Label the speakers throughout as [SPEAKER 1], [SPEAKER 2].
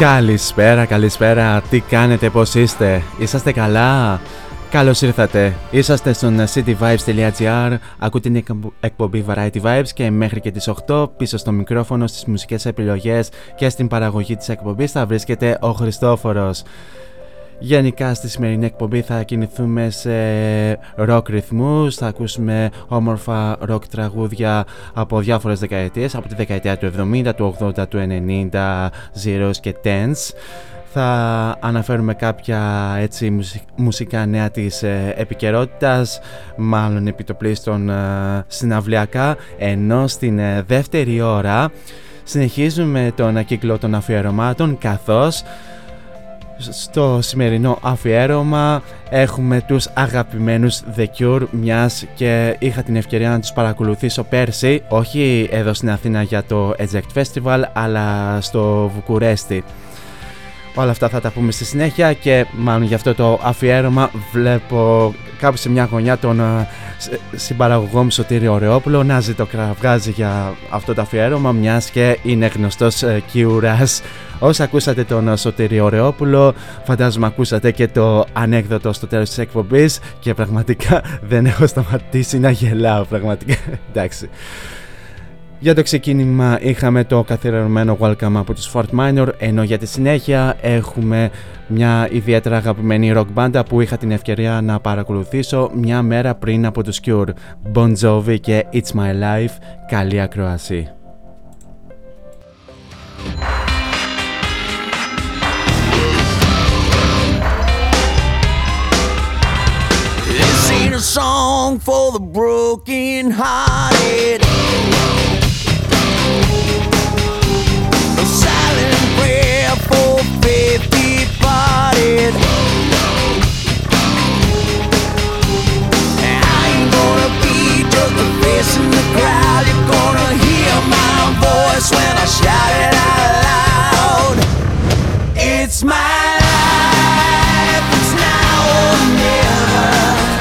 [SPEAKER 1] Καλησπέρα, καλησπέρα. Τι κάνετε, πώς είστε, είσαστε καλά; Καλώς ήρθατε. Είσαστε στον cityvibes.gr. Ακούτε την εκπο- εκπομπή Variety Vibes και μέχρι και τις 8 πίσω στο μικρόφωνο, στις μουσικές επιλογές και στην παραγωγή της εκπομπής θα βρίσκεται ο Χριστόφορος. Γενικά στη σημερινή εκπομπή θα κινηθούμε σε rock ρυθμούς, θα ακούσουμε όμορφα rock τραγούδια από διάφορες δεκαετίες, από τη δεκαετία του 70, του 80, του 90, zeros και tens. Θα αναφέρουμε κάποια έτσι μουσι- μουσικά νέα της ε, επικαιρότητας, μάλλον επιτοπλίστων ε, συναυλιακά, ενώ στην ε, δεύτερη ώρα συνεχίζουμε τον κύκλο των αφιερωμάτων καθώς στο σημερινό αφιέρωμα έχουμε τους αγαπημένους The Cure μιας και είχα την ευκαιρία να τους παρακολουθήσω πέρσι όχι εδώ στην Αθήνα για το Eject Festival αλλά στο Βουκουρέστι. Όλα αυτά θα τα πούμε στη συνέχεια και μάλλον για αυτό το αφιέρωμα βλέπω κάπου σε μια γωνιά τον ε, συ- συμπαραγωγό μου Σωτήριο Ωρεόπουλο να ζητοκραυγάζει για αυτό το αφιέρωμα μιας και είναι γνωστός ε, Κιουράς. Όσοι ακούσατε τον ε, Σωτήριο Ωρεόπουλο φαντάζομαι ακούσατε και το ανέκδοτο στο τέλος της εκπομπής και πραγματικά δεν έχω σταματήσει να γελάω πραγματικά εντάξει. Για το ξεκίνημα είχαμε το καθιερωμένο welcome από τους Fort Minor ενώ για τη συνέχεια έχουμε μια ιδιαίτερα αγαπημένη rock μπάντα που είχα την ευκαιρία να παρακολουθήσω μια μέρα πριν από τους Cure Bon Jovi και It's My Life καλή ακροασία.
[SPEAKER 2] This ain't a song for the broken hearted.
[SPEAKER 3] the crowd. You're gonna hear my voice when I shout it out loud. It's my life, it's now or never.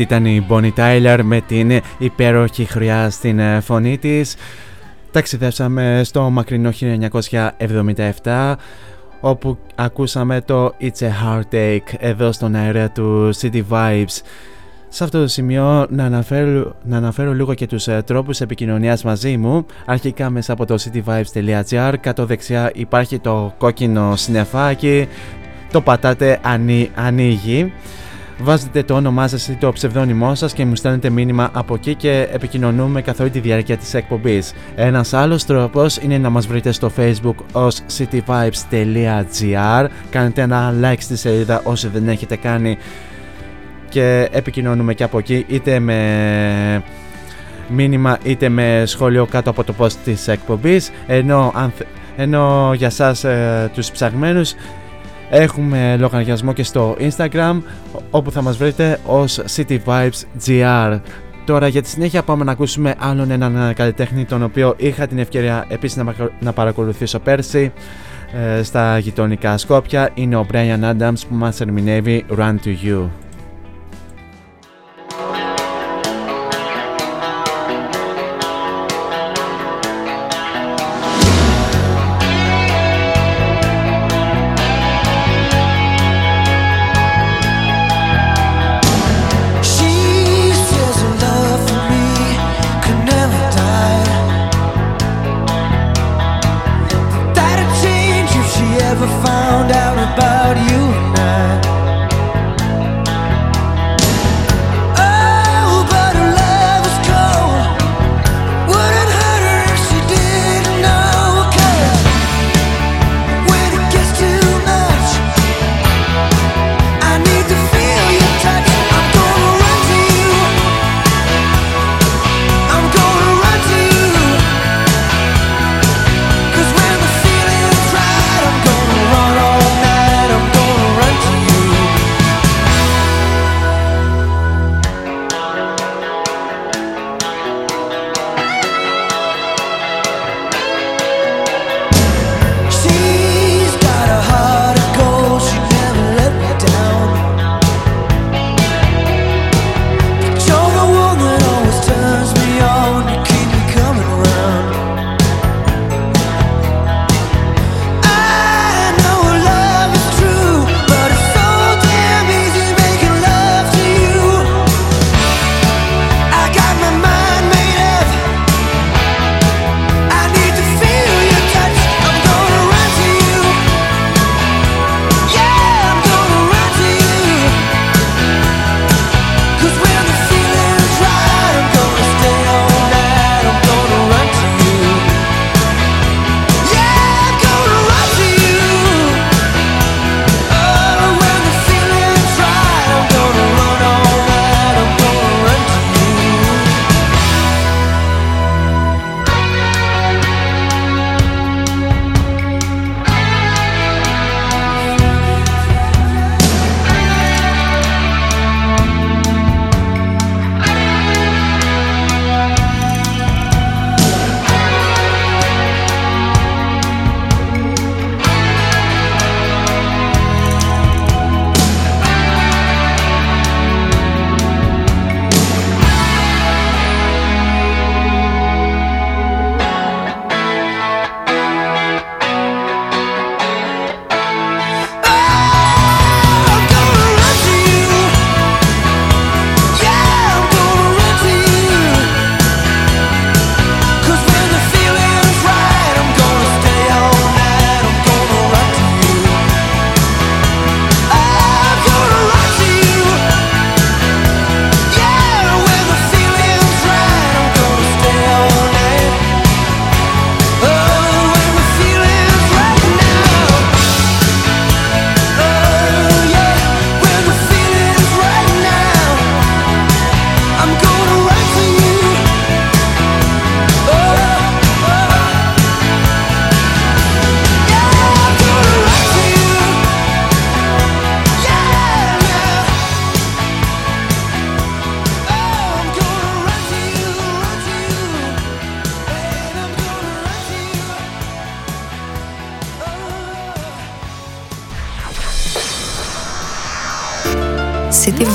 [SPEAKER 1] Αυτή ήταν η Bonnie Tyler με την υπέροχη χρειά στην ε, φωνή της. Ταξιδέψαμε στο μακρινό 1977 όπου ακούσαμε το It's a Heartache εδώ στον αέρα του City Vibes. Σε αυτό το σημείο να αναφέρω, να αναφέρω λίγο και τους ε, τρόπους επικοινωνίας μαζί μου. Αρχικά μέσα από το cityvibes.gr κάτω δεξιά υπάρχει το κόκκινο συννεφάκι, το πατάτε ανοίγει. Βάζετε το όνομά σας ή το ψευδόνυμό σας και μου στέλνετε μήνυμα από εκεί και επικοινωνούμε καθ' όλη τη διάρκεια της εκπομπής. Ένας άλλος τρόπος είναι να μας βρείτε στο facebook ως cityvibes.gr Κάνετε ένα like στη σελίδα όσοι δεν έχετε κάνει και επικοινωνούμε και από εκεί είτε με μήνυμα είτε με σχόλιο κάτω από το post της εκπομπής ενώ, ενώ για σας ε, τους ψαγμένους Έχουμε λογαριασμό και στο Instagram όπου θα μας βρείτε ως cityvibesgr Τώρα για τη συνέχεια πάμε να ακούσουμε άλλον έναν καλλιτέχνη τον οποίο είχα την ευκαιρία επίσης να παρακολουθήσω πέρσι ε, στα γειτονικά Σκόπια είναι ο Brian Adams που μας ερμηνεύει Run to You.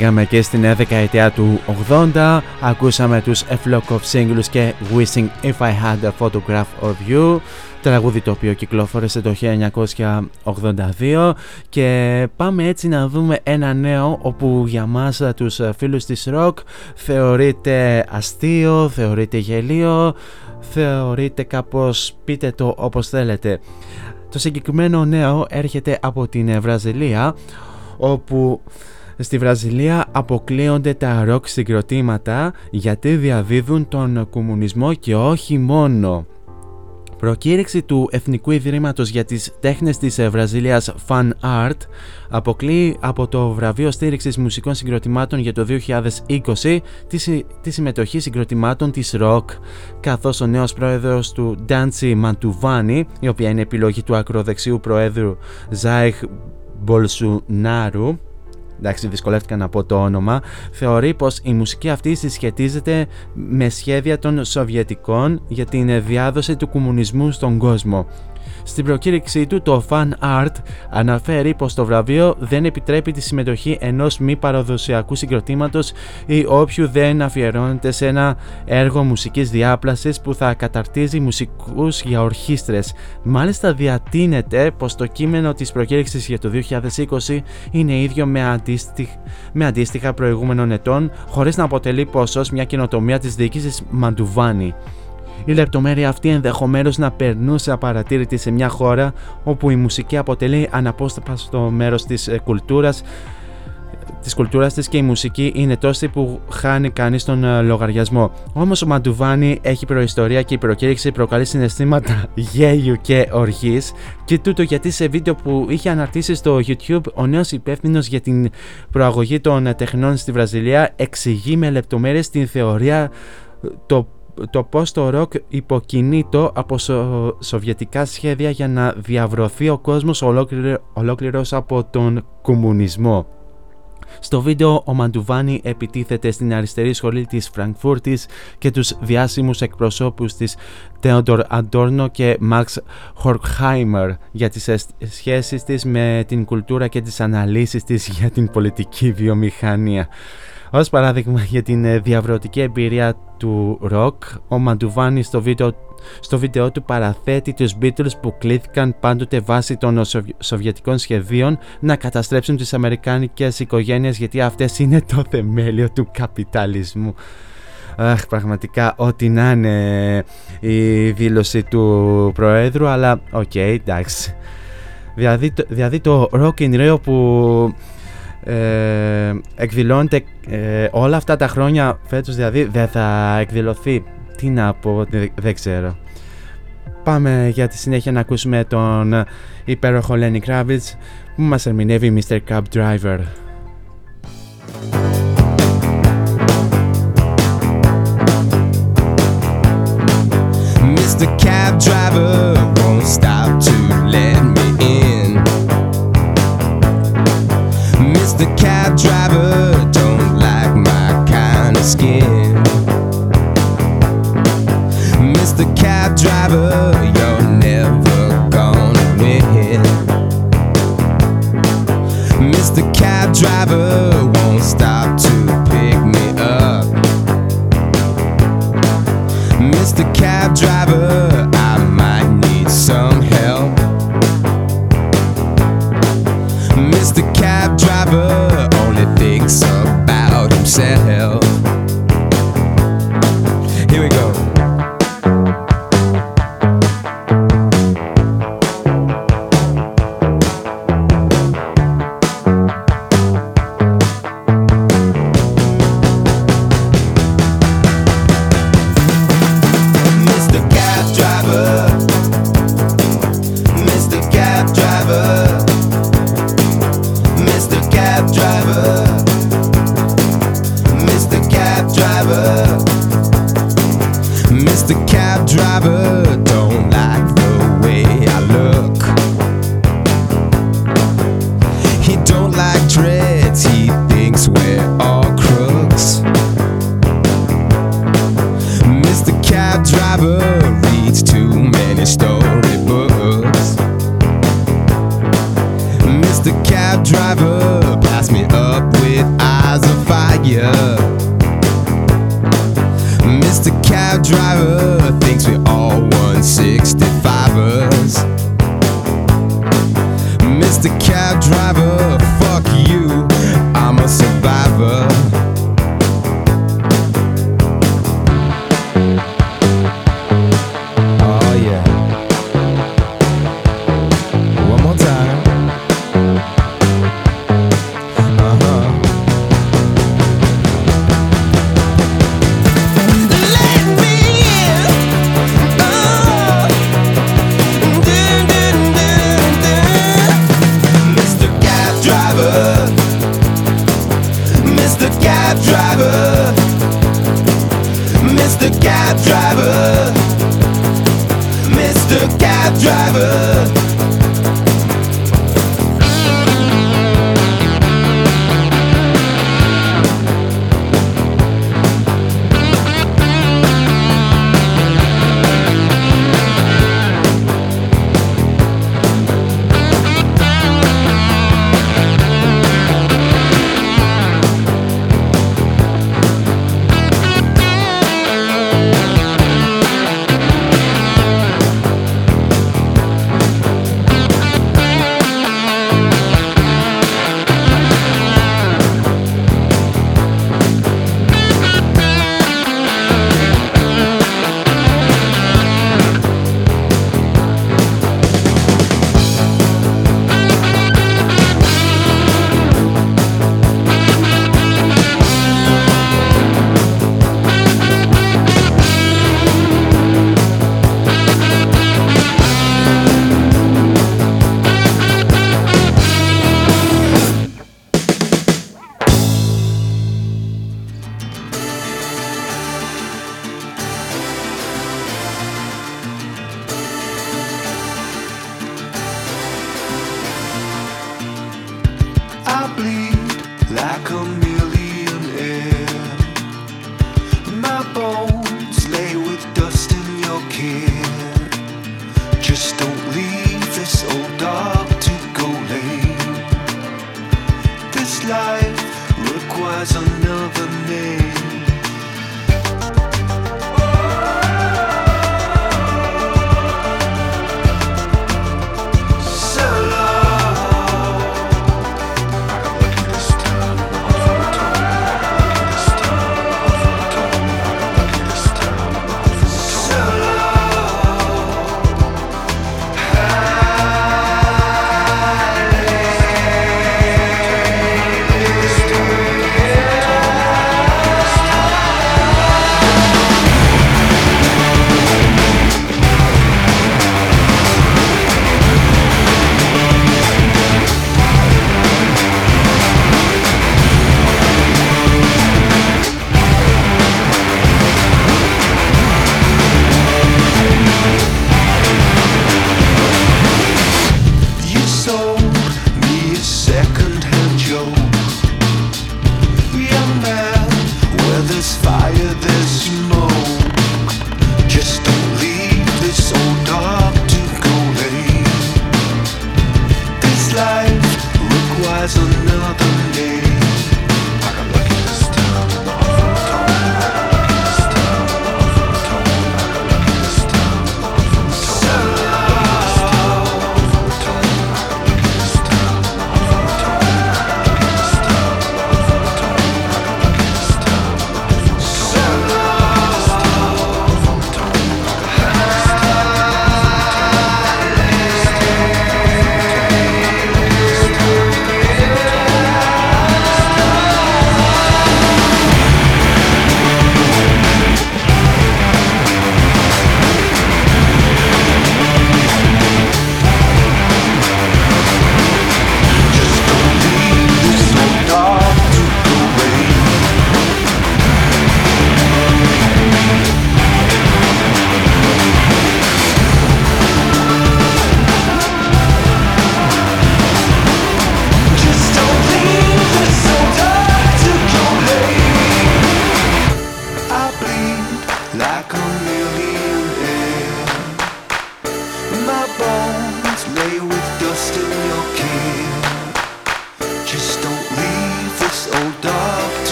[SPEAKER 1] Πήγαμε και στην δεκαετία του 80, ακούσαμε τους A Flock of Singles και Wishing If I Had a Photograph of You, τραγούδι το οποίο κυκλοφόρησε το 1982 και πάμε έτσι να δούμε ένα νέο όπου για μας ε, τους ε, φίλους της rock θεωρείται αστείο, θεωρείται γελίο, θεωρείται κάπως πείτε το όπως θέλετε. Το συγκεκριμένο νέο έρχεται από την ε, Βραζιλία όπου Στη Βραζιλία αποκλείονται τα ροκ συγκροτήματα γιατί διαδίδουν τον κομμουνισμό και όχι μόνο. Προκήρυξη του Εθνικού Ιδρύματος για τις Τέχνες της ε, Βραζιλίας Fan Art αποκλεί από το βραβείο στήριξης μουσικών συγκροτημάτων για το 2020 τη, συμμετοχή συγκροτημάτων της ρόκ, καθώς ο νέος πρόεδρος του Ντάντσι Μαντουβάνι, η οποία είναι επιλογή του ακροδεξιού προέδρου Ζάιχ Μπολσουνάρου, εντάξει δυσκολεύτηκα να πω το όνομα, θεωρεί πως η μουσική αυτή συσχετίζεται με σχέδια των Σοβιετικών για την διάδοση του κομμουνισμού στον κόσμο. Στην προκήρυξή του, το Fan Art αναφέρει πως το βραβείο δεν επιτρέπει τη συμμετοχή ενός μη παραδοσιακού συγκροτήματος ή όποιου δεν αφιερώνεται σε ένα έργο μουσικής διάπλασης που θα καταρτίζει μουσικούς για ορχήστρες. Μάλιστα διατείνεται πως το κείμενο της προκήρυξης για το 2020 είναι ίδιο με, αντίστοιχα, με αντίστοιχα προηγούμενων ετών χωρίς να αποτελεί ποσός μια καινοτομία της διοίκησης Μαντουβάνη. Η λεπτομέρεια αυτή ενδεχομένως να περνούσε απαρατήρητη σε μια χώρα όπου η μουσική αποτελεί αναπόσπαστο μέρος της ε, κουλτούρας της κουλτούρας της και η μουσική είναι τόση που χάνει κανείς τον ε, λογαριασμό. Όμως ο Μαντουβάνη έχει προϊστορία και η προκήρυξη προκαλεί συναισθήματα γέλιου και οργής και τούτο γιατί σε βίντεο που είχε αναρτήσει στο YouTube ο νέος υπεύθυνος για την προαγωγή των τεχνών στη Βραζιλία εξηγεί με λεπτομέρειες την θεωρία το το πώς το ροκ υποκινείτο από σο, σοβιετικά σχέδια για να διαβρωθεί ο κόσμος ολόκληρο, ολόκληρος από τον κομμουνισμό. Στο βίντεο ο Μαντουβάνη επιτίθεται στην αριστερή σχολή της Φραγκφούρτης και τους διάσημους εκπροσώπους της Τέοντορ Αντόρνο και Μαξ Χορκχάιμερ για τις σχέσεις της με την κουλτούρα και τις αναλύσεις της για την πολιτική βιομηχανία. Ως παράδειγμα για την ε, διαβρωτική εμπειρία του ροκ, ο Μαντουβάνη στο βίντεο, στο βίντεο του παραθέτει τους Beatles που κλήθηκαν πάντοτε βάσει των σοβιετικών σχεδίων να καταστρέψουν τις αμερικάνικες οικογένειες γιατί αυτές είναι το θεμέλιο του καπιταλισμού. Αχ, πραγματικά ό,τι να είναι η δήλωση του Προέδρου, αλλά OK, okay, εντάξει. Δηλαδή, δηλαδή το Rock in Rio που ε, εκδηλώνεται ε, όλα αυτά τα χρόνια φέτος δηλαδή δεν θα εκδηλωθεί; Τι να πω δεν ξέρω πάμε για τη συνέχεια να ακούσουμε τον υπέροχο Lenny Kravitz που μας ερμηνεύει Mr. Cab Driver
[SPEAKER 4] Mr. Cab Driver won't stop to let the cab driver don't like my kind of skin.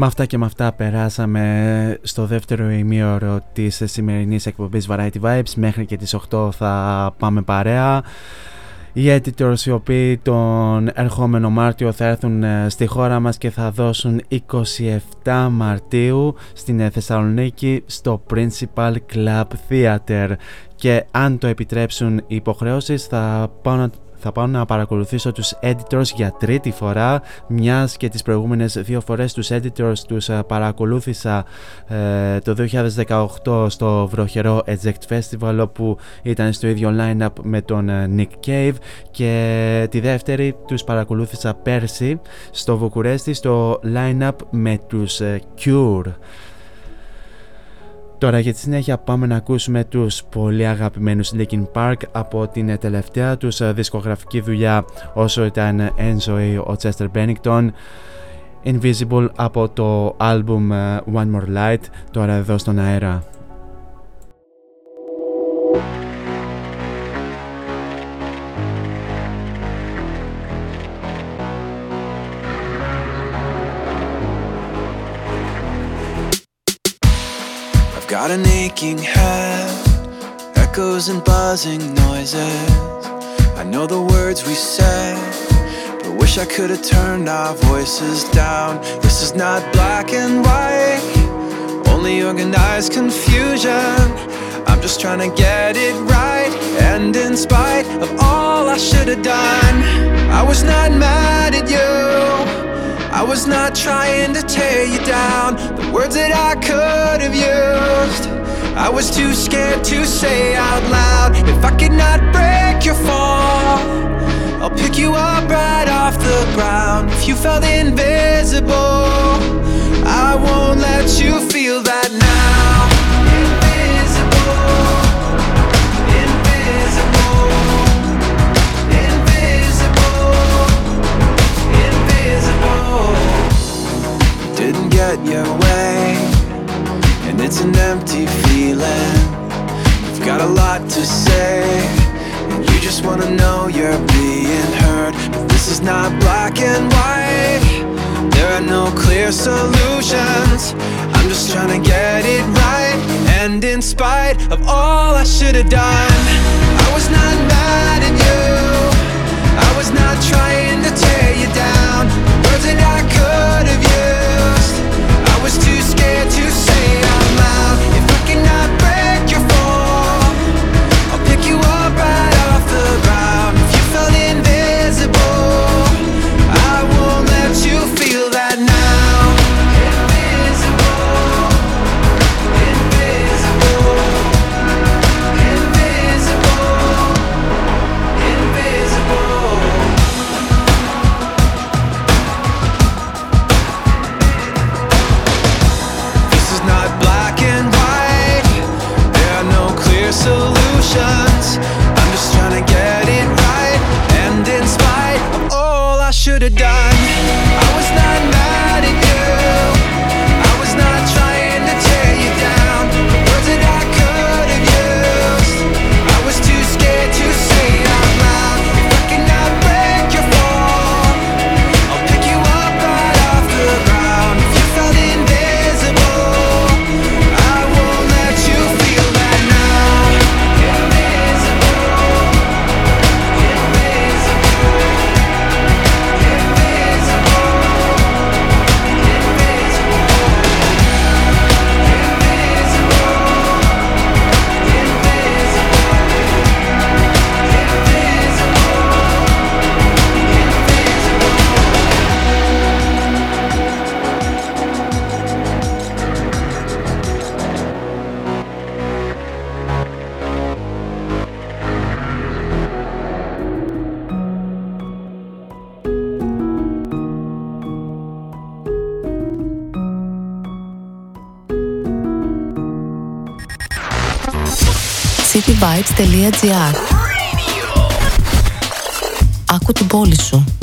[SPEAKER 1] Με αυτά και με αυτά περάσαμε στο δεύτερο ημίωρο της σημερινής εκπομπής Variety Vibes. Μέχρι και τις 8 θα πάμε παρέα. Οι editors οι οποίοι τον ερχόμενο Μάρτιο θα έρθουν ε, στη χώρα μας και θα δώσουν 27 Μαρτίου στην ε, Θεσσαλονίκη στο Principal Club Theater και αν το επιτρέψουν οι υποχρεώσεις θα πάω θα πάω να παρακολουθήσω τους editors για τρίτη φορά μιας και τις προηγούμενες δύο φορές τους editors τους ε, παρακολούθησα ε, το 2018 στο βροχερό Eject Festival όπου ήταν στο ίδιο line-up με τον ε, Nick Cave και τη δεύτερη τους παρακολούθησα πέρσι στο Βουκουρέστι στο line-up με τους Cure Τώρα για τη συνέχεια πάμε να ακούσουμε τους πολύ αγαπημένους Linkin Park από την τελευταία τους ε, δισκογραφική δουλειά όσο ήταν ένζωη ο Chester Bennington Invisible από το album ε, One More Light τώρα εδώ στον αέρα.
[SPEAKER 5] Got an aching head, echoes and buzzing noises. I know the words we said, but wish I could have turned our voices down. This is not black and white, only organized confusion. I'm just trying to get it right, and in spite of all I should have done, I was not mad at you. I was not trying to tear you down. The words that I could have used, I was too scared to say out loud. If I could not break your fall, I'll pick you up right off the ground. If you felt invisible, I won't let you feel that now. Get your way, and it's an empty feeling. You've got a lot to say, and you just wanna know you're being heard. But this is not black and white. There are no clear solutions. I'm just trying to get it right. And in spite of all I should have done, I was not mad at you. I was not trying to tear you down. Words that I die.
[SPEAKER 6] cityvibes.gr Άκου την πόλη σου.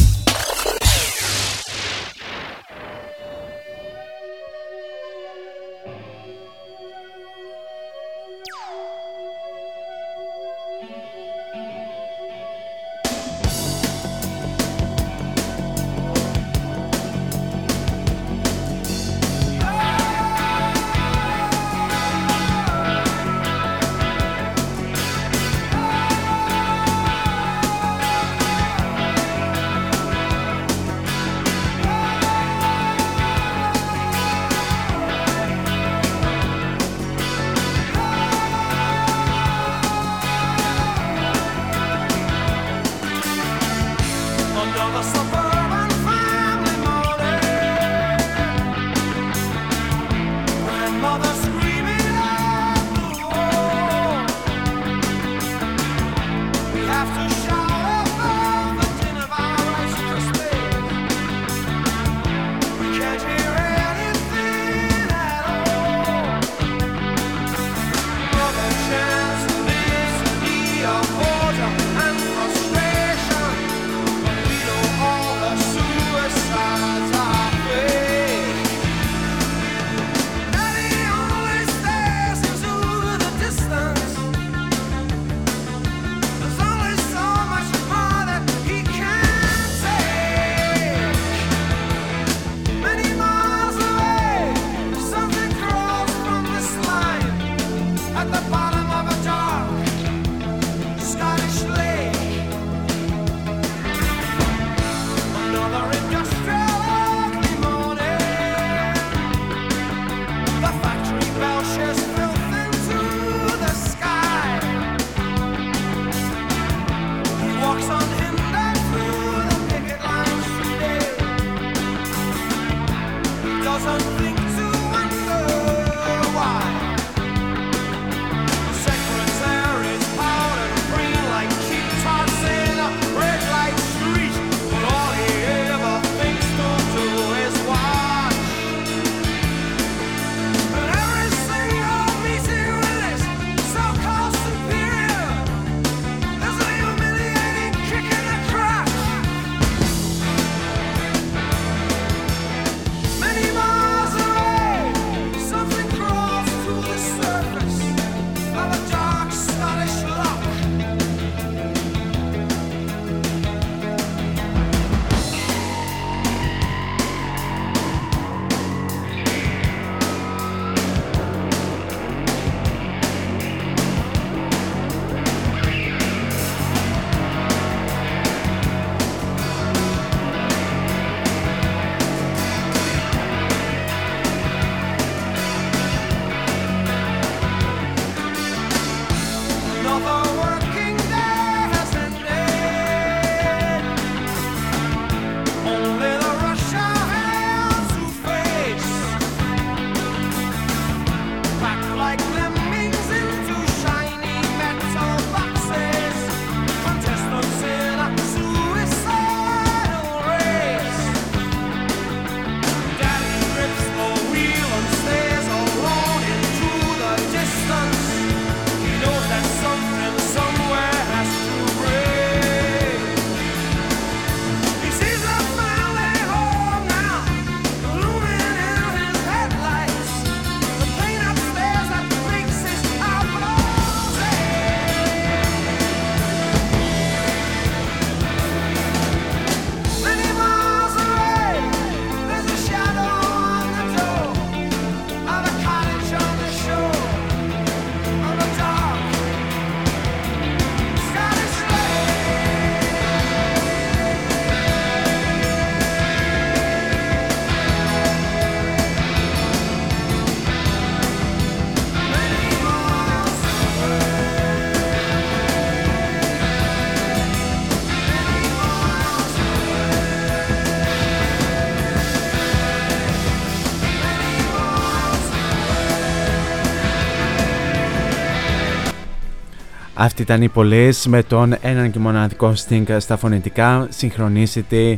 [SPEAKER 1] Αυτή ήταν η Police με τον έναν και μοναδικό Sting στα φωνητικά, Synchronicity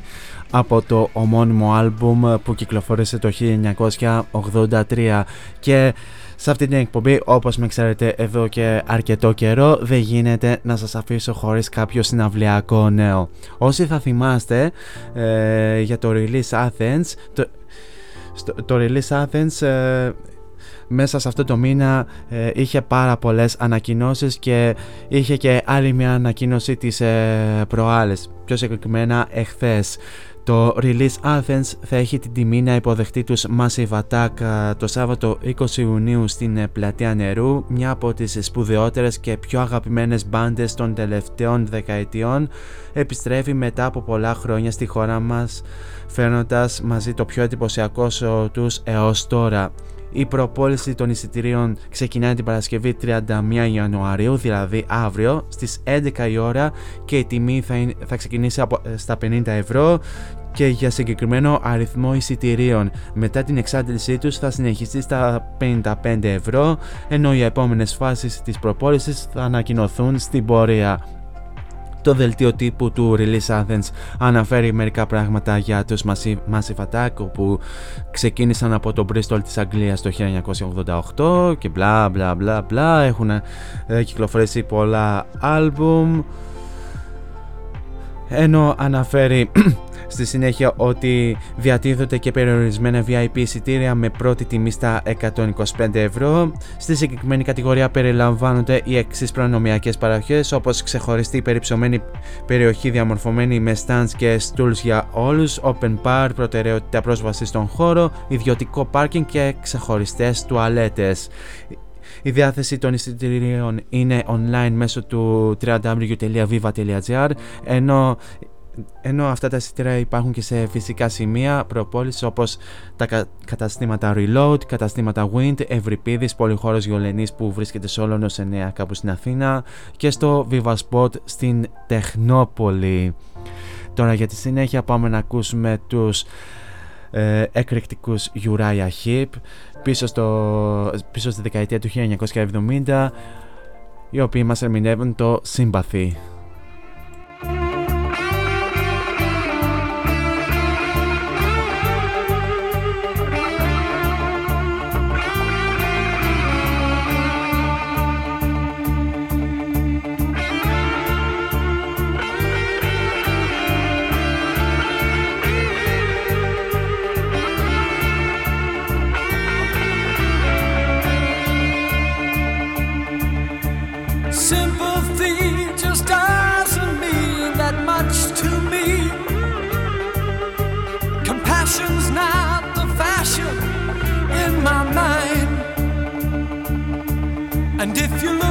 [SPEAKER 1] από το ομώνυμο άλμπουμ που κυκλοφόρησε το 1983 και σε αυτή την εκπομπή όπως με ξέρετε εδώ και αρκετό καιρό δεν γίνεται να σας αφήσω χωρίς κάποιο συναυλιακό νέο. Όσοι θα θυμάστε ε, για το Release Athens το, στο- το Release Athens ε, μέσα σε αυτό το μήνα ε, είχε πάρα πολλές ανακοινώσεις και είχε και άλλη μια ανακοίνωση της ε, προάλλες, πιο συγκεκριμένα εχθές. Το Release Athens θα έχει την τιμή να υποδεχτεί τους Massive Attack ε, το Σάββατο 20 Ιουνίου στην ε, Πλατεία Νερού, μια από τις σπουδαιότερες και πιο αγαπημένες μπάντες των τελευταίων δεκαετιών επιστρέφει μετά από πολλά χρόνια στη χώρα μας φέρνοντας μαζί το πιο εντυπωσιακό show τους έως τώρα. Η προπόληση των εισιτηρίων ξεκινάει την Παρασκευή 31 Ιανουαρίου, δηλαδή αύριο, στις 11 η ώρα και η τιμή θα, είναι- θα ξεκινήσει από, ε, στα 50 ευρώ και για συγκεκριμένο αριθμό εισιτηρίων. Μετά την εξάντλησή τους θα συνεχιστεί στα 55 ευρώ, ενώ οι επόμενες φάσεις της προπόλησης θα ανακοινωθούν στην πορεία. Το δελτίο τύπου του Release Athens αναφέρει μερικά πράγματα για τους Massive, Massive Attack που ξεκίνησαν από το Bristol της Αγγλίας το 1988 και μπλα μπλα μπλα μπλα. Έχουν ε, κυκλοφορήσει πολλά άλμπουμ ενώ αναφέρει στη συνέχεια ότι διατίθεται και περιορισμένα VIP εισιτήρια με πρώτη τιμή στα 125 ευρώ. Στη συγκεκριμένη κατηγορία περιλαμβάνονται οι εξής προνομιακές παροχές όπως ξεχωριστή περιψωμένη περιοχή διαμορφωμένη με stands και stools για όλους, open bar, προτεραιότητα πρόσβαση στον χώρο, ιδιωτικό πάρκινγκ και ξεχωριστές τουαλέτες. Η διάθεση των εισιτηρίων είναι online μέσω του www.viva.gr ενώ ενώ αυτά τα εισιτήρια υπάρχουν και σε φυσικά σημεία προπόλησης όπως τα κα- καταστήματα Reload, καταστήματα Wind, Ευρυπίδης, Πολυχώρος Γιολενής που βρίσκεται σε Όλωνο 9 κάπου στην Αθήνα και στο Viva Spot στην Τεχνόπολη. Τώρα για τη συνέχεια πάμε να ακούσουμε τους ε, εκρηκτικούς Uriah Heep πίσω, στο, πίσω στη δεκαετία του 1970 οι οποίοι μας ερμηνεύουν το Sympathy.
[SPEAKER 7] Sympathy if you look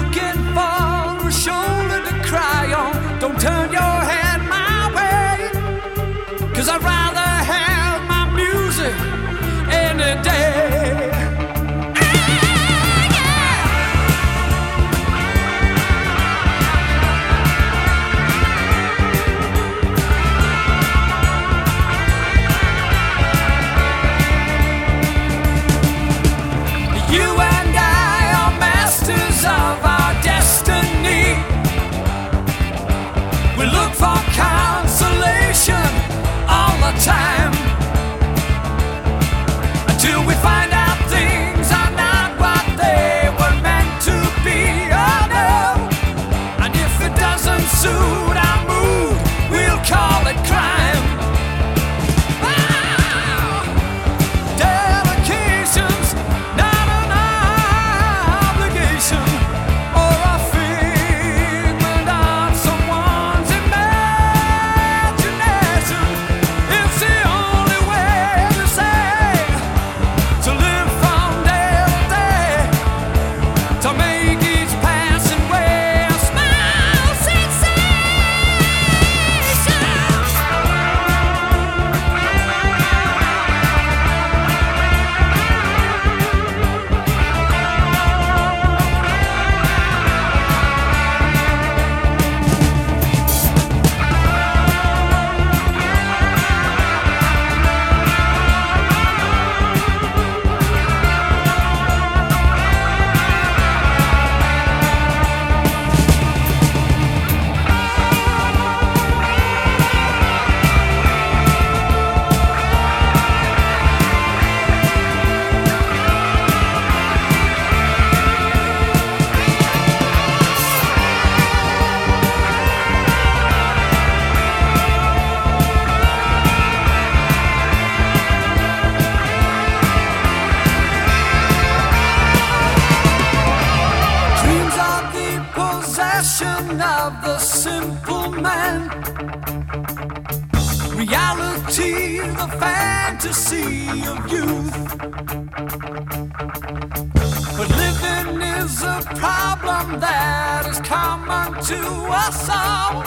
[SPEAKER 7] to us all.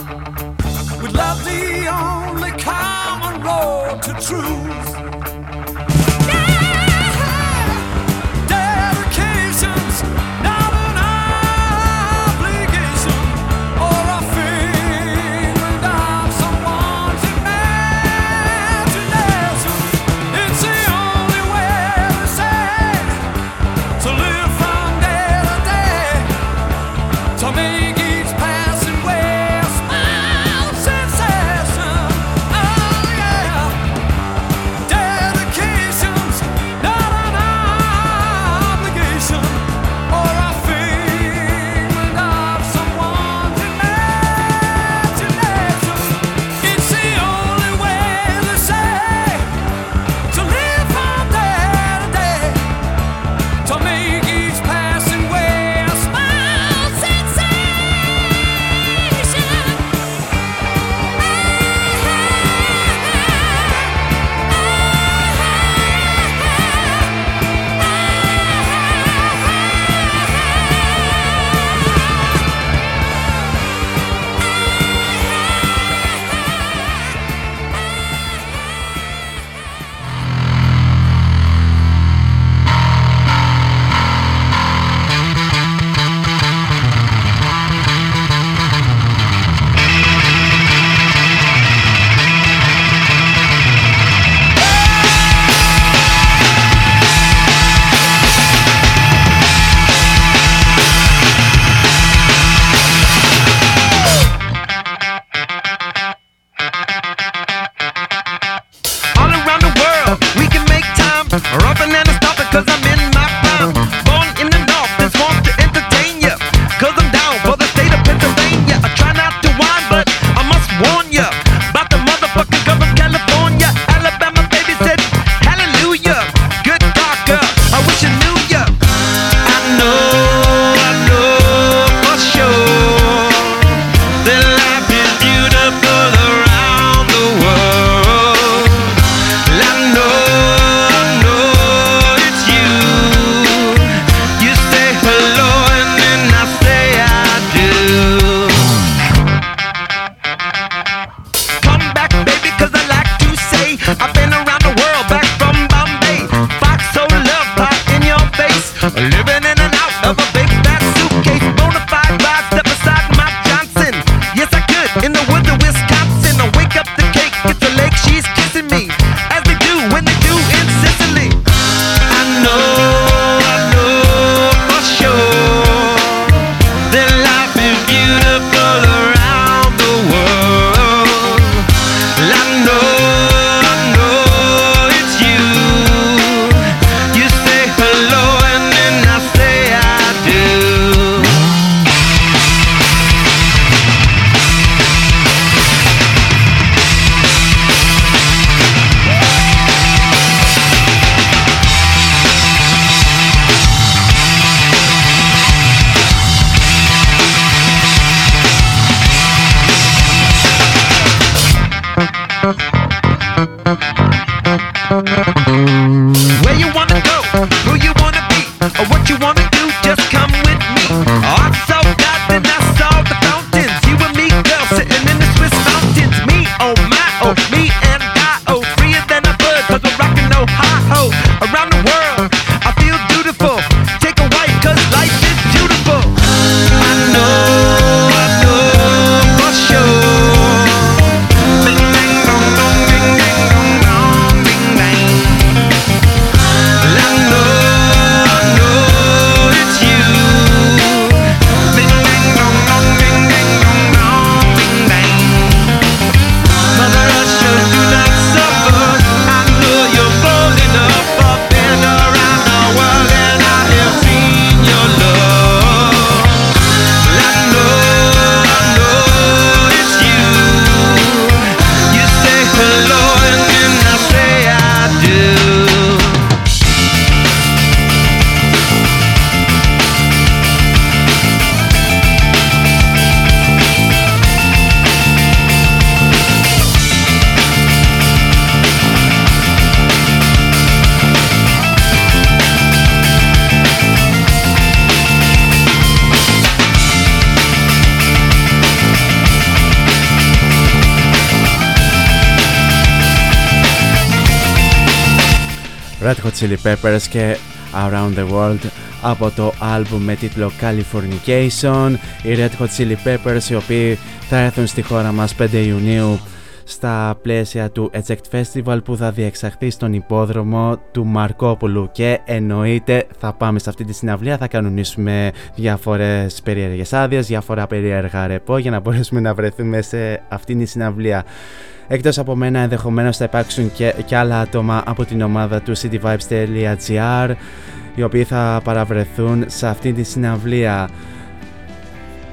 [SPEAKER 7] With love the only common road to truth.
[SPEAKER 1] Hot Chili Peppers και Around the World από το άλμπουμ με τίτλο Californication. Οι Red Hot Chili Peppers οι οποίοι θα έρθουν στη χώρα μας 5 Ιουνίου στα πλαίσια του Eject Festival που θα διεξαχθεί στον υπόδρομο του Μαρκόπουλου και εννοείται θα πάμε σε αυτή τη συναυλία, θα κανονίσουμε διάφορες περίεργες άδειες, διάφορα περίεργα ρεπό για να μπορέσουμε να βρεθούμε σε αυτήν τη συναυλία. Εκτός από μένα ενδεχομένως θα υπάρξουν και, και άλλα άτομα από την ομάδα του cityvibes.gr οι οποίοι θα παραβρεθούν σε αυτή τη συναυλία.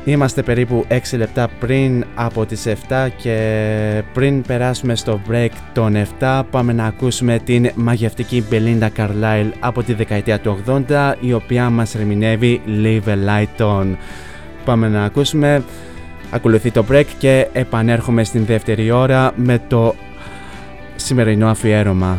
[SPEAKER 1] Είμαστε περίπου 6 λεπτά πριν από τις 7 και πριν περάσουμε στο break των 7 πάμε να ακούσουμε την μαγευτική Belinda Carlisle από τη δεκαετία του 80 η οποία μας ερμηνεύει Leave a Light On. Πάμε να ακούσουμε, ακολουθεί το break και επανέρχομαι στην δεύτερη ώρα με το σημερινό αφιέρωμα.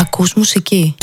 [SPEAKER 6] Ακούς μουσική.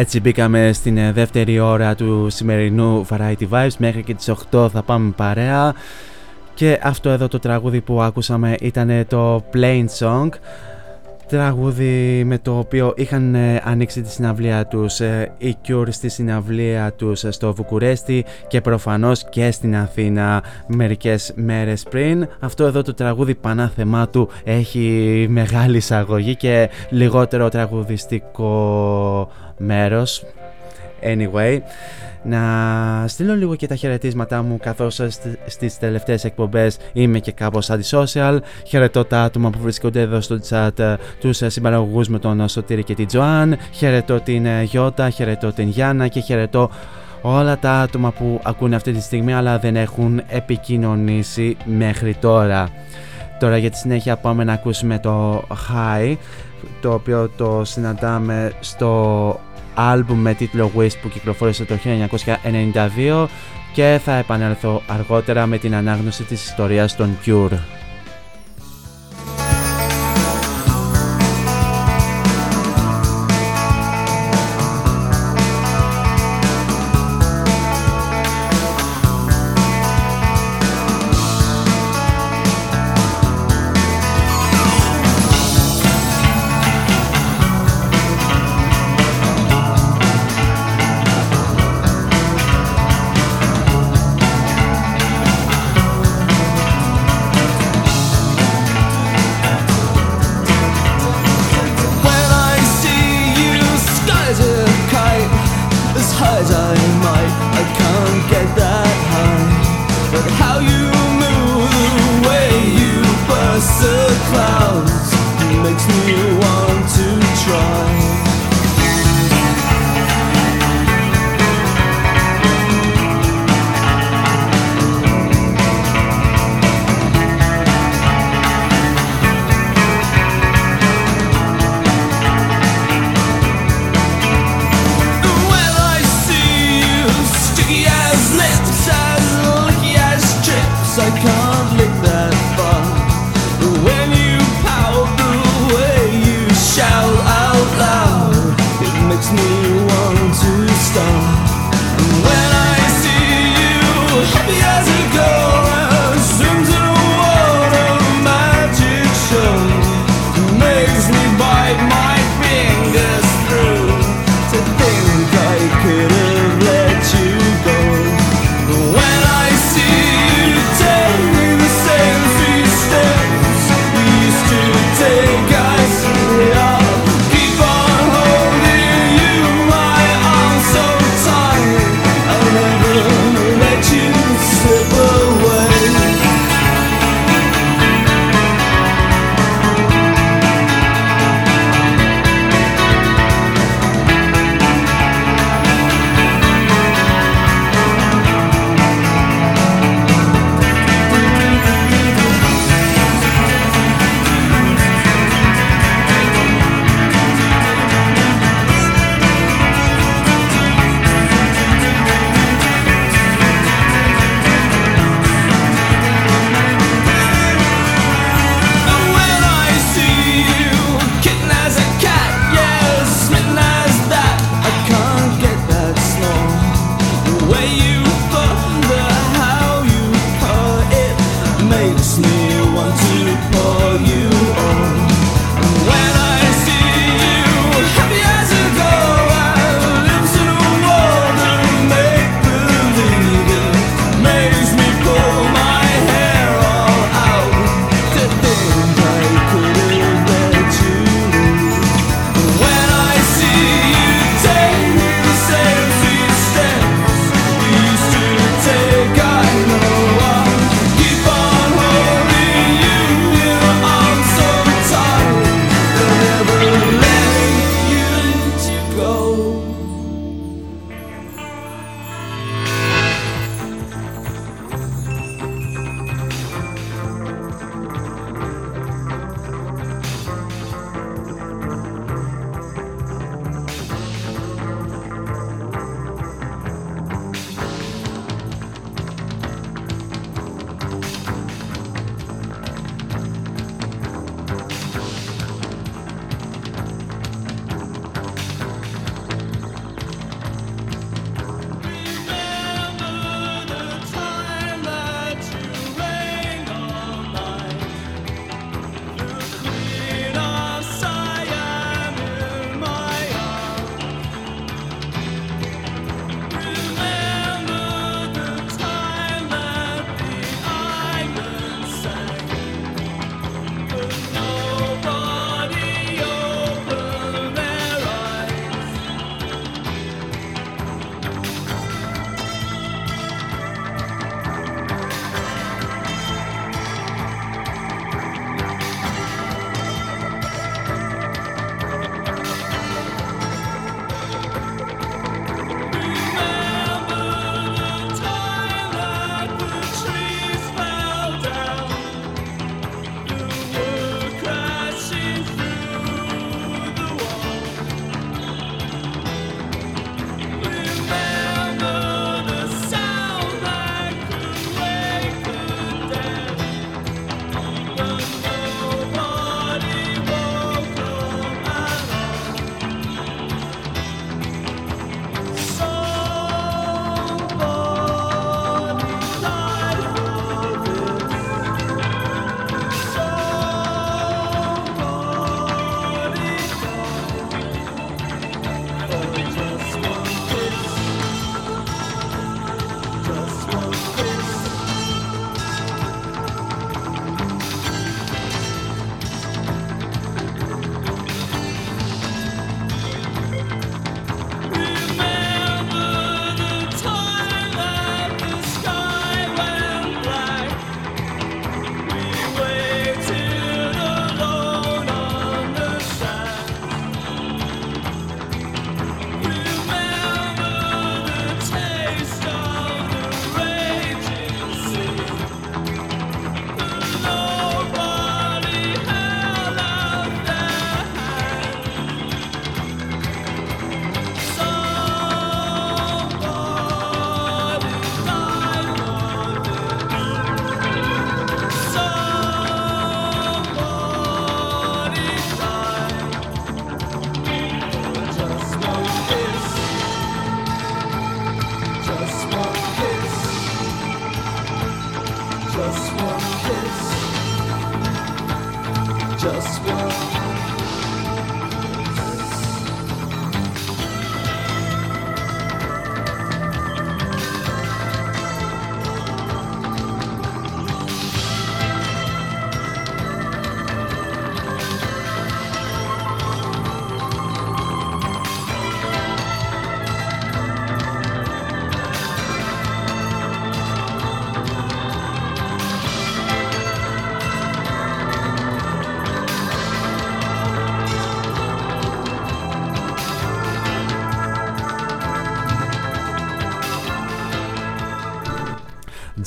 [SPEAKER 1] Έτσι μπήκαμε στην ε, δεύτερη ώρα του σημερινού Variety Vibes. Μέχρι και τις 8 θα πάμε παρέα. Και αυτό εδώ το τραγούδι που άκουσαμε ήταν το Plain Song. Τραγούδι με το οποίο είχαν ε, ανοίξει τη συναυλία τους ε, οι Cure στη συναυλία τους ε, στο Βουκουρέστι και προφανώς και στην Αθήνα μερικές μέρες πριν. Αυτό εδώ το τραγούδι πανάθεμά του έχει μεγάλη εισαγωγή και λιγότερο τραγουδιστικό μέρος. Anyway, να στείλω λίγο και τα χαιρετίσματά μου καθώς σ- στις τελευταίες εκπομπές είμαι και κάπως antisocial. Χαιρετώ τα άτομα που βρίσκονται εδώ στο chat, ε, τους ε, συμπαραγωγούς με τον Σωτήρη και την Τζοάν. Χαιρετώ την ε, Γιώτα, χαιρετώ την Γιάννα και χαιρετώ όλα τα άτομα που ακούνε αυτή τη στιγμή αλλά δεν έχουν επικοινωνήσει μέχρι τώρα. Τώρα για τη συνέχεια πάμε να ακούσουμε το High το οποίο το συναντάμε στο άλμπουμ με τίτλο Wish που κυκλοφόρησε το 1992 και θα επανέλθω αργότερα με την ανάγνωση της ιστορίας των Cure.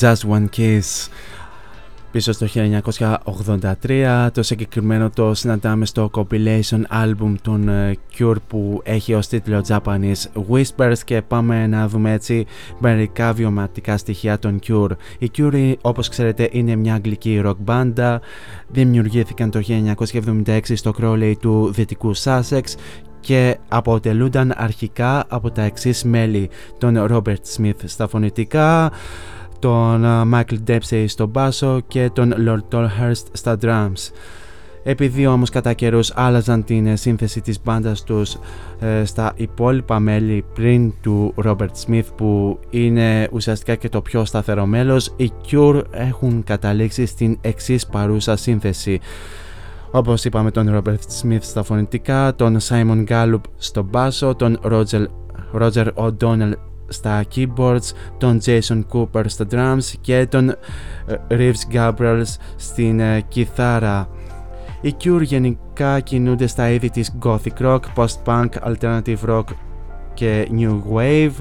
[SPEAKER 1] Just One Kiss πίσω στο 1983 το συγκεκριμένο το συναντάμε στο compilation album των ε, Cure που έχει ως τίτλο Japanese Whispers και πάμε να δούμε έτσι μερικά βιωματικά στοιχεία των Cure. Οι Cure όπως ξέρετε είναι μια αγγλική rock μπάντα δημιουργήθηκαν το 1976 στο Crowley του Δυτικού Sussex και αποτελούνταν αρχικά από τα εξής μέλη τον Robert Smith στα φωνητικά τον Michael Dempsey στο μπάσο και τον Lord Tolhurst στα drums. Επειδή όμως κατά καιρούς άλλαζαν την σύνθεση της μπάντας τους ε, στα υπόλοιπα μέλη πριν του Robert Smith που είναι ουσιαστικά και το πιο σταθερό μέλος, οι Cure έχουν καταλήξει στην εξής παρούσα σύνθεση. Όπως είπαμε τον Robert Smith στα φωνητικά, τον Simon Gallup στο μπάσο, τον Roger, Roger O'Donnell στα keyboards, τον Jason Cooper στα drums και τον Reeves Gabriels στην uh, κιθάρα. Οι Cure γενικά κινούνται στα είδη της gothic rock, post-punk, alternative rock και new wave.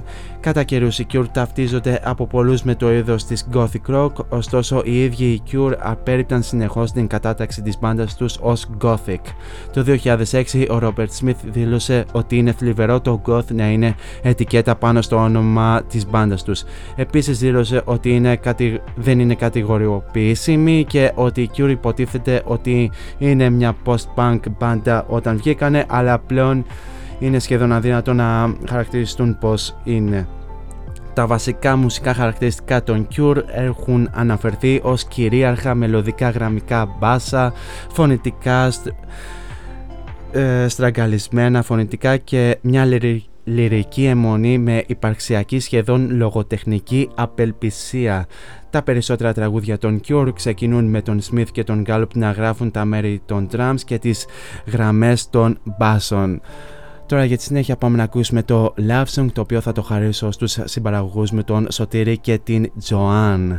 [SPEAKER 1] Κατά καιρούς οι Cure ταυτίζονται από πολλούς με το είδος της gothic rock, ωστόσο οι ίδιοι οι Cure απέριπταν συνεχώς την κατάταξη της μπάντας τους ως gothic. Το 2006 ο Robert Smith δήλωσε ότι είναι θλιβερό το goth να είναι ετικέτα πάνω στο όνομα της μπάντας τους. Επίσης δήλωσε ότι είναι κατη... δεν είναι κατηγοριοποιήσιμη και ότι οι Cure υποτίθεται ότι είναι μια post-punk μπάντα όταν βγήκανε, αλλά πλέον είναι σχεδόν αδύνατο να χαρακτηριστούν πως είναι. Τα βασικά μουσικά χαρακτηριστικά των Cure έχουν αναφερθεί ως κυρίαρχα μελωδικά γραμμικά μπάσα, φωνητικά ε, στραγγαλισμένα φωνητικά και μια λυρι, λυρική αιμονή με υπαρξιακή σχεδόν λογοτεχνική απελπισία. Τα περισσότερα τραγούδια των Cure ξεκινούν με τον Smith και τον Gallup να γράφουν τα μέρη των drums και τις γραμμές των μπάσων. Τώρα για τη συνέχεια πάμε να ακούσουμε το Love Song το οποίο θα το χαρίσω στους συμπαραγωγούς με τον Σωτήρη και την Joanne.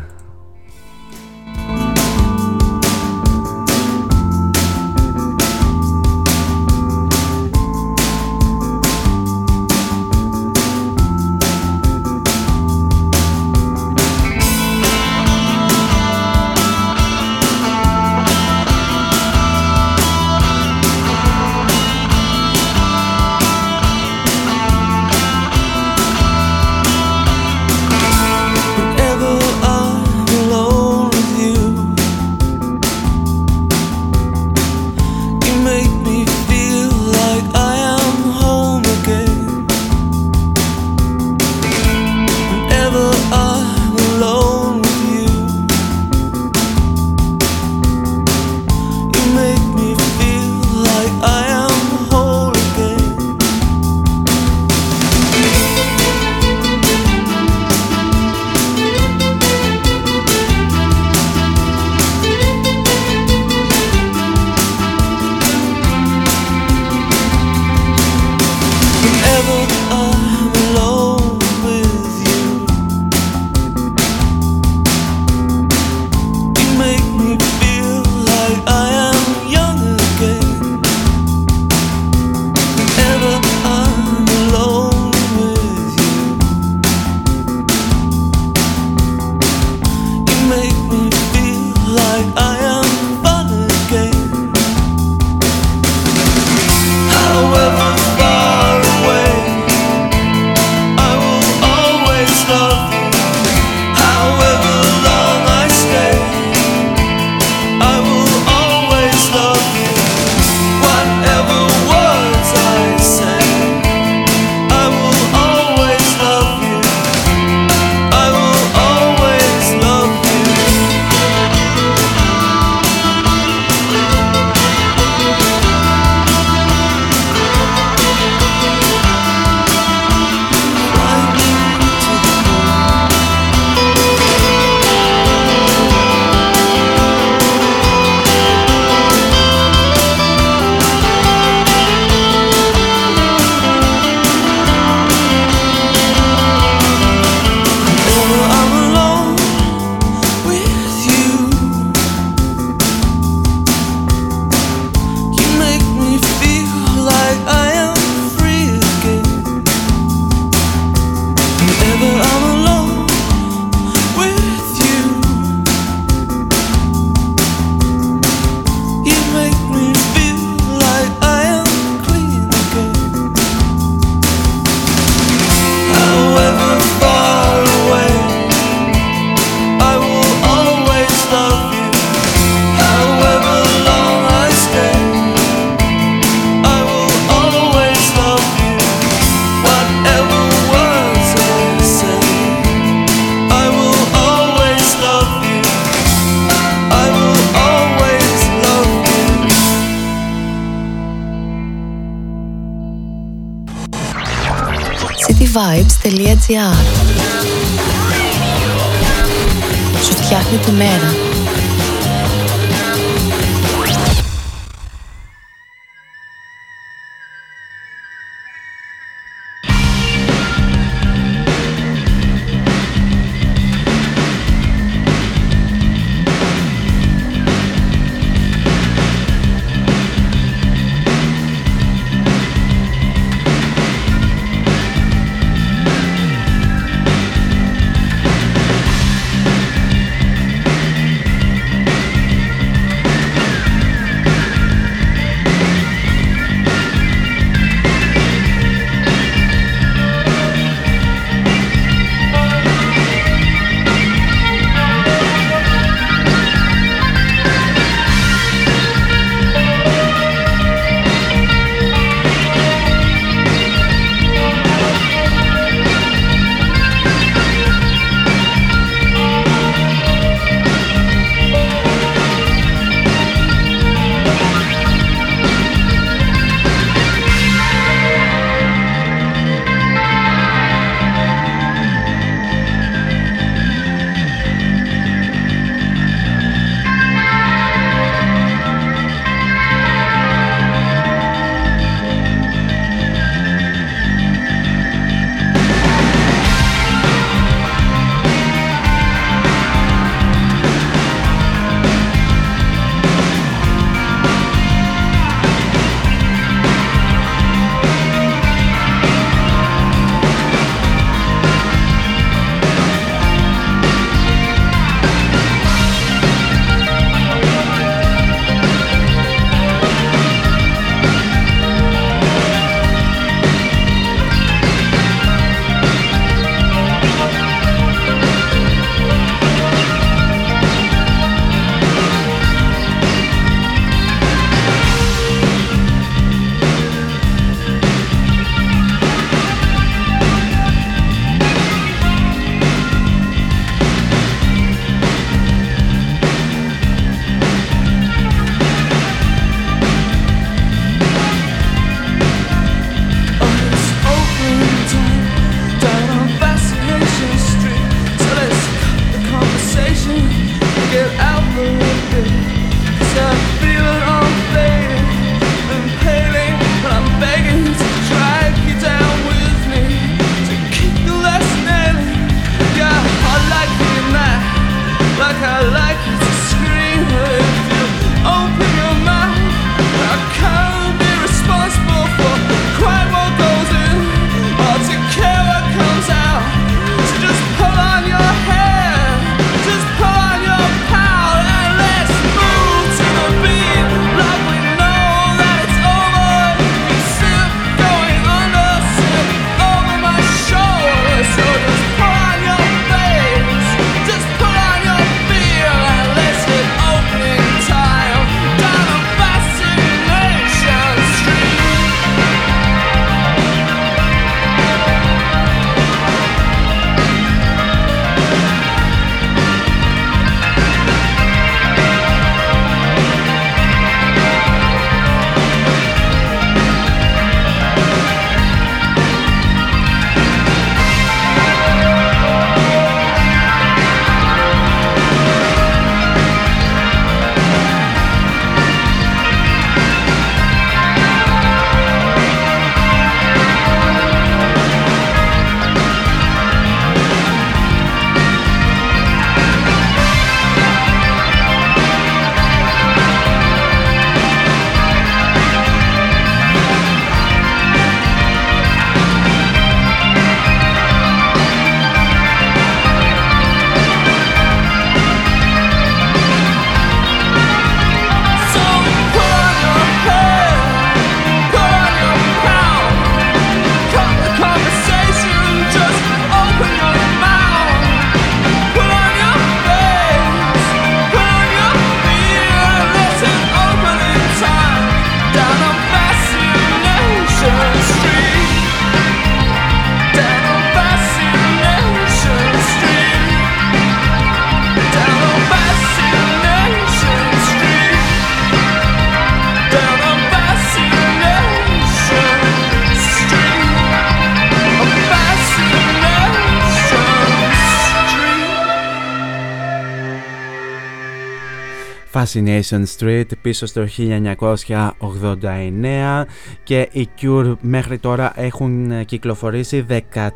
[SPEAKER 1] Fascination Street πίσω στο 1989 και οι Cure μέχρι τώρα έχουν κυκλοφορήσει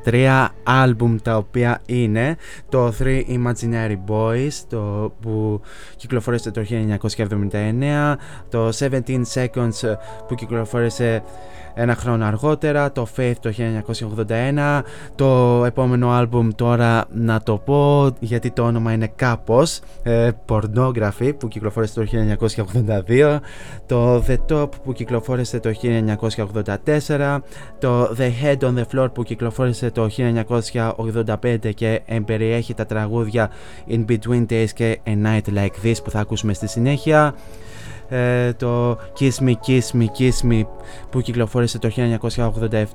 [SPEAKER 1] 13 άλμπουμ τα οποία είναι το 3 Imaginary Boys το που κυκλοφόρησε το 1979 το 17 Seconds που κυκλοφόρησε ένα χρόνο αργότερα, το Faith το 1981, το επόμενο άλμπουμ τώρα να το πω γιατί το όνομα είναι κάπως, ε, Pornography που κυκλοφόρησε το 1982, το The Top που κυκλοφόρησε το 1984, το The Head on the Floor που κυκλοφόρησε το 1985 και εμπεριέχει τα τραγούδια In Between Days και A Night Like This που θα ακούσουμε στη συνέχεια ε, το Kiss Me Kiss Me Kiss Me που κυκλοφόρησε το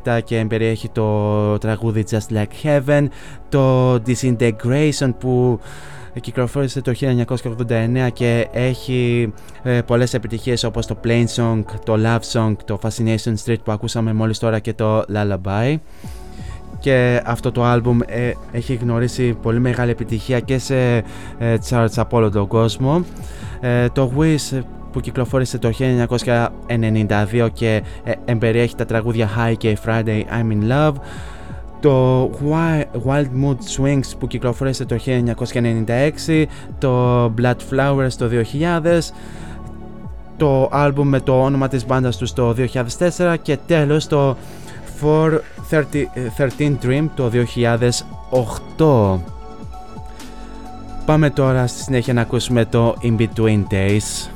[SPEAKER 1] 1987 και περιέχει το τραγούδι Just Like Heaven το Disintegration που κυκλοφόρησε το 1989 και έχει ε, πολλές επιτυχίες όπως το Plain Song, το Love Song, το Fascination Street που ακούσαμε μόλις τώρα και το Lullaby. Και αυτό το άλμπουμ ε, έχει γνωρίσει πολύ μεγάλη επιτυχία και σε ε, charts από όλο τον κόσμο. Ε, το Wish που κυκλοφόρησε το 1992 και ε, εμπεριέχει τα τραγούδια High και Friday I'm in Love το Wild Mood Swings που κυκλοφόρησε το 1996 το Blood Flowers το 2000 το άλμπουμ με το όνομα της μπάντας τους το 2004 και τέλος το 413 Dream το 2008 Πάμε τώρα στη συνέχεια να ακούσουμε το In Between Days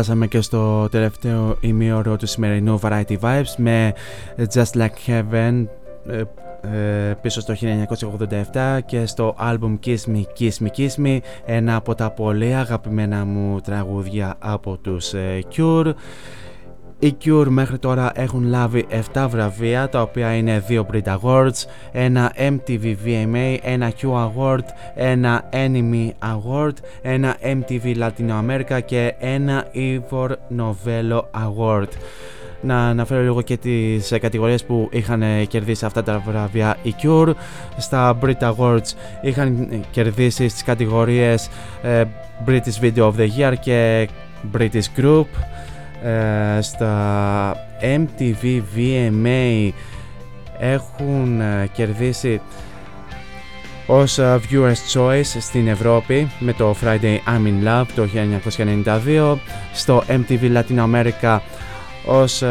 [SPEAKER 1] Έτσι περάσαμε και στο τελευταίο ημίωρο του σημερινού Variety Vibes με Just Like Heaven ε, ε, πίσω στο 1987 και στο άλμπουμ Kiss Me, Kiss Me, Kiss Me ένα από τα πολύ αγαπημένα μου τραγούδια από τους ε, Cure οι Cure μέχρι τώρα έχουν λάβει 7 βραβεία τα οποία είναι 2 Brit Awards, ένα MTV VMA, ένα Q Award, ένα Enemy Award, ένα MTV Latino America και ένα Ivor Novello Award. Να αναφέρω λίγο και τις ε, κατηγορίες που είχαν ε, κερδίσει αυτά τα βραβεία οι Cure. Στα Brit Awards είχαν ε, κερδίσει στις κατηγορίες ε, British Video of the Year και British Group. Ε, στα MTV VMA έχουν ε, κερδίσει ως ε, Viewer's Choice στην Ευρώπη με το Friday I'm in Love το 1992 στο MTV Latin America ως,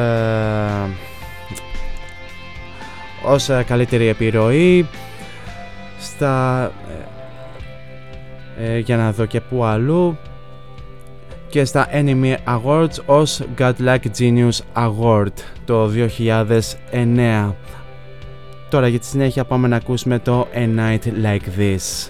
[SPEAKER 1] ως καλύτερη επιρροή. Στα για να δω και που αλλού και στα Enemy Awards ως Godlike Genius Award το 2009. Τώρα για τη συνέχεια πάμε να ακούσουμε το A Night Like This.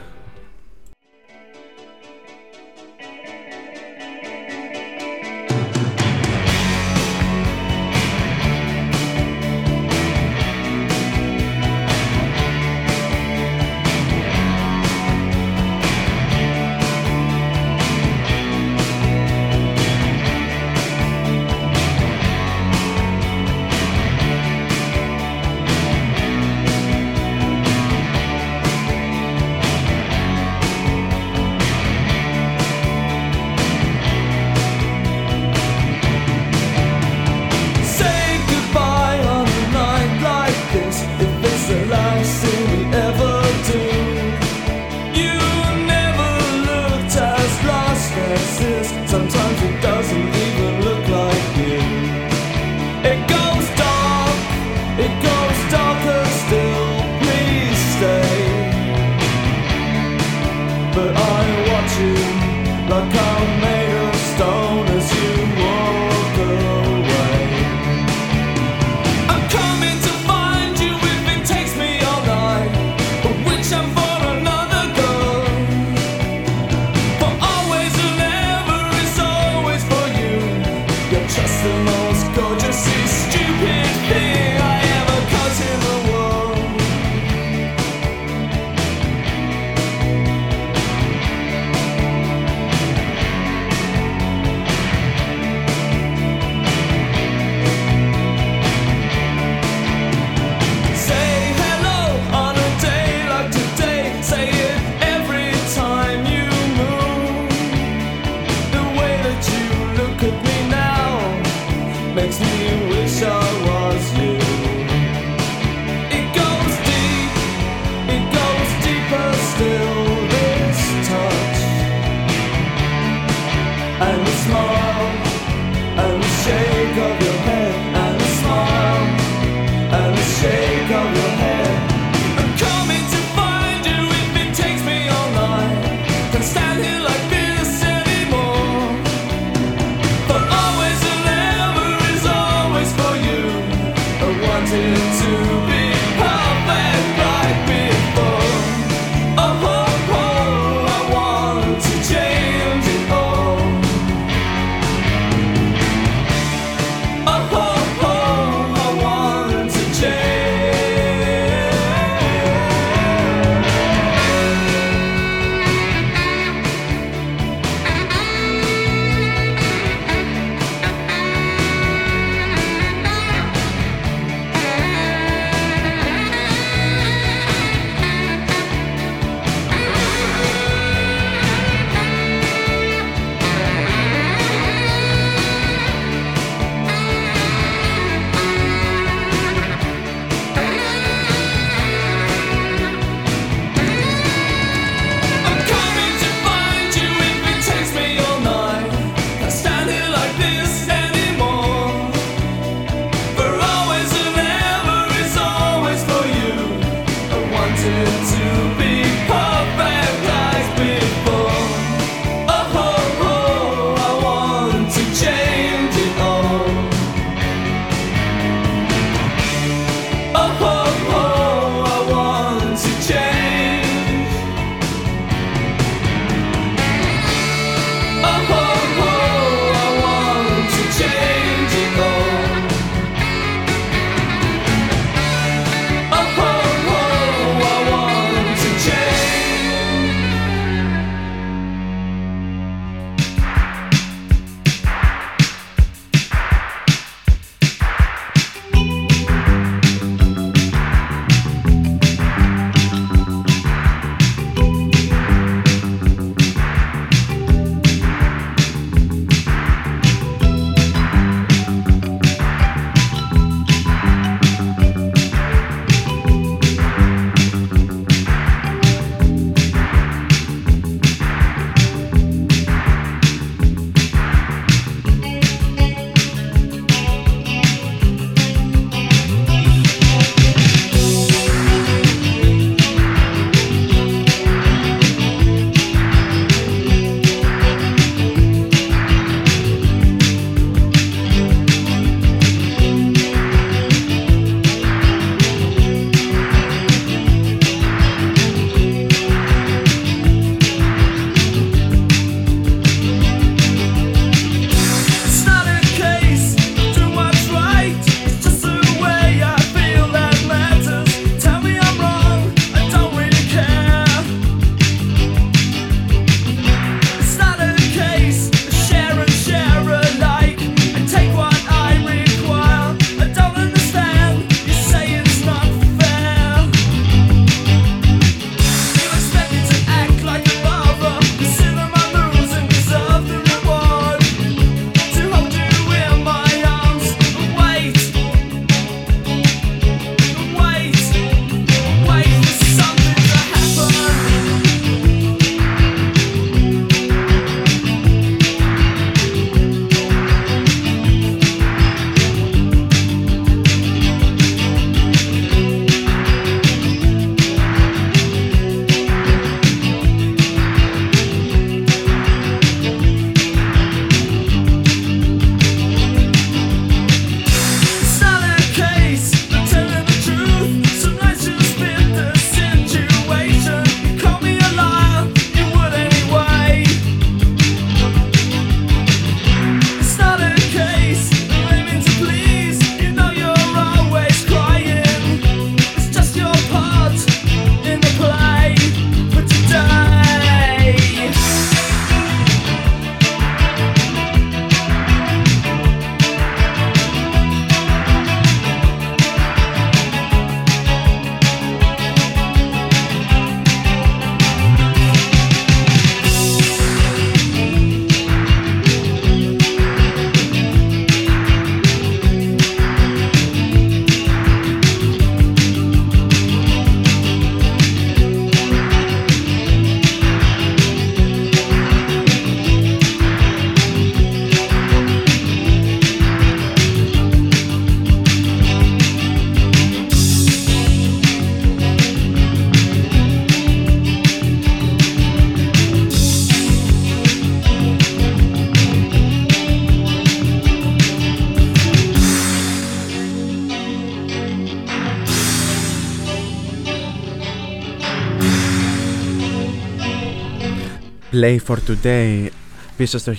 [SPEAKER 1] Play for Today πίσω στο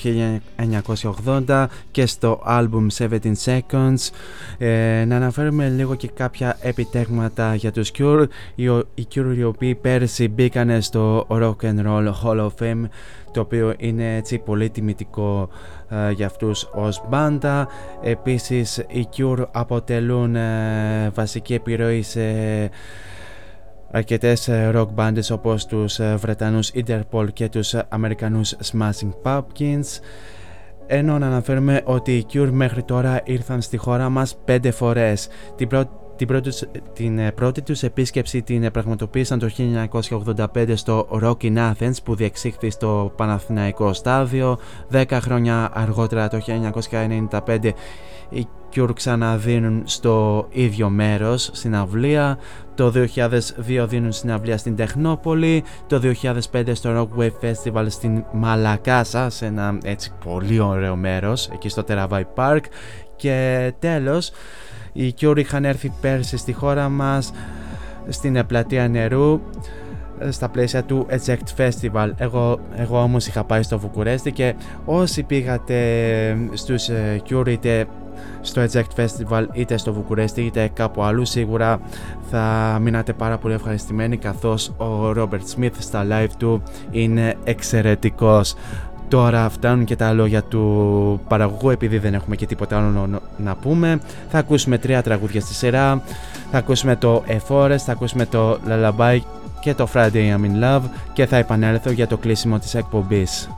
[SPEAKER 1] 1980 και στο album 17 Seconds. Ε, να αναφέρουμε λίγο και κάποια επιτέγματα για τους Cure. Οι, οι Cure οι οποίοι πέρσι μπήκανε στο Rock and Roll Hall of Fame το οποίο είναι έτσι πολύ τιμητικό ε, για αυτούς ως μπάντα. Επίσης οι Cure αποτελούν ε, βασική επιρροή σε αρκετές ε, rock bands όπως τους ε, Βρετανούς Interpol και τους ε, Αμερικανούς Smashing Pumpkins ενώ να αναφέρουμε ότι οι Cure μέχρι τώρα ήρθαν στη χώρα μας πέντε φορές. Την πρώτη την πρώτη, την πρώτη τους επίσκεψη την πραγματοποίησαν το 1985 στο Rock in Athens που διεξήχθη στο Παναθηναϊκό στάδιο. Δέκα χρόνια αργότερα το 1995 οι Cure ξαναδίνουν στο ίδιο μέρος στην αυλία. Το 2002 δίνουν συναυλία στην Τεχνόπολη. Το 2005 στο Rockwave Festival στην Μαλακάσα σε ένα έτσι πολύ ωραίο μέρος εκεί στο Teravai Park. Και τέλος οι Cure είχαν έρθει πέρσι στη χώρα μας στην πλατεία νερού στα πλαίσια του Eject Festival. Εγώ, εγώ όμως είχα πάει στο Βουκουρέστι και όσοι πήγατε στους ε, Cure είτε στο Eject Festival είτε στο Βουκουρέστι είτε κάπου αλλού σίγουρα θα μείνατε πάρα πολύ ευχαριστημένοι καθώς ο Robert Smith στα live του είναι εξαιρετικός. Τώρα φτάνουν και τα λόγια του παραγωγού επειδή δεν έχουμε και τίποτα άλλο να πούμε. Θα ακούσουμε τρία τραγούδια στη σειρά. Θα ακούσουμε το A Forest, θα ακούσουμε το Lullaby και το Friday I'm in Love και θα επανέλθω για το κλείσιμο της εκπομπής.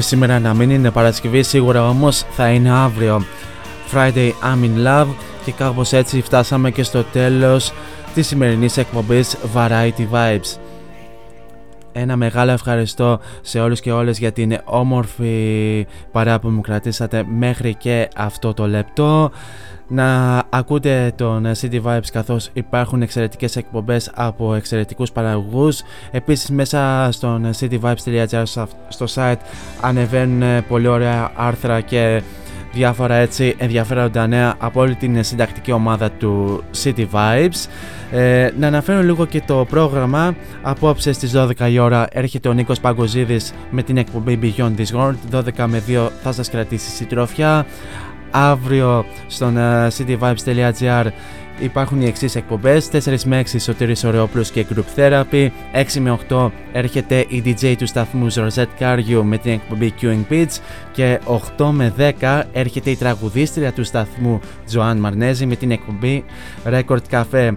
[SPEAKER 1] Μπορεί σήμερα να μην είναι Παρασκευή, σίγουρα όμως θα είναι αύριο. Friday I'm in love και κάπως έτσι φτάσαμε και στο τέλος της σημερινής εκπομπής Variety Vibes. Ένα μεγάλο ευχαριστώ σε όλους και όλες για την όμορφη παρά που μου κρατήσατε μέχρι και αυτό το λεπτό. Να ακούτε τον City Vibes καθώς υπάρχουν εξαιρετικές εκπομπές από εξαιρετικούς παραγωγούς. Επίσης μέσα στον cityvibes.gr στο site ανεβαίνουν πολύ ωραία άρθρα και διάφορα έτσι ενδιαφέροντα νέα από όλη την συντακτική ομάδα του City Vibes. Ε, να αναφέρω λίγο και το πρόγραμμα. Απόψε στις 12 η ώρα έρχεται ο Νίκος Παγκοζίδης με την εκπομπή Beyond This World. 12 με 2 θα σας κρατήσει συντροφιά. Αύριο στον uh, cityvibes.gr υπάρχουν οι εξής εκπομπές: 4 με 6 Σωτήρης Ωρεόπλους και Group Therapy. 6 με 8 έρχεται η DJ του σταθμού Rosette Cargiu με την εκπομπή Queuing Beats. Και 8 με 10 έρχεται η τραγουδίστρια του σταθμού Joan Μαρνέζη με την εκπομπή Record Cafe.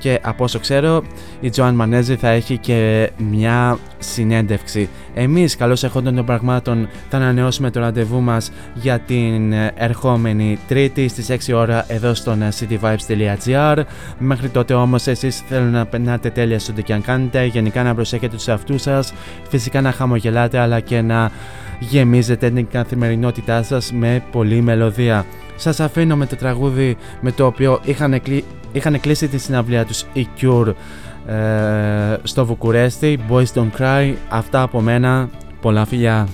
[SPEAKER 1] Και από όσο ξέρω, η Τζοάν Μανέζη θα έχει και μια συνέντευξη. Εμείς, καλώς εχόντων των πραγμάτων, θα ανανεώσουμε το ραντεβού μας για την ερχόμενη Τρίτη στις 6 ώρα εδώ στο cityvibes.gr. Μέχρι τότε όμως εσείς θέλω να περνάτε τέλεια στο τι και αν κάνετε, γενικά να προσέχετε τους εαυτούς σας, φυσικά να χαμογελάτε αλλά και να γεμίζετε την καθημερινότητά σας με πολλή μελωδία. Σας αφήνω με το τραγούδι με το οποίο είχαν, κλει... είχαν κλείσει τη συναυλία τους η Cure ε, στο Βουκουρέστι. Boys Don't Cry Αυτά από μένα, πολλά φιλιά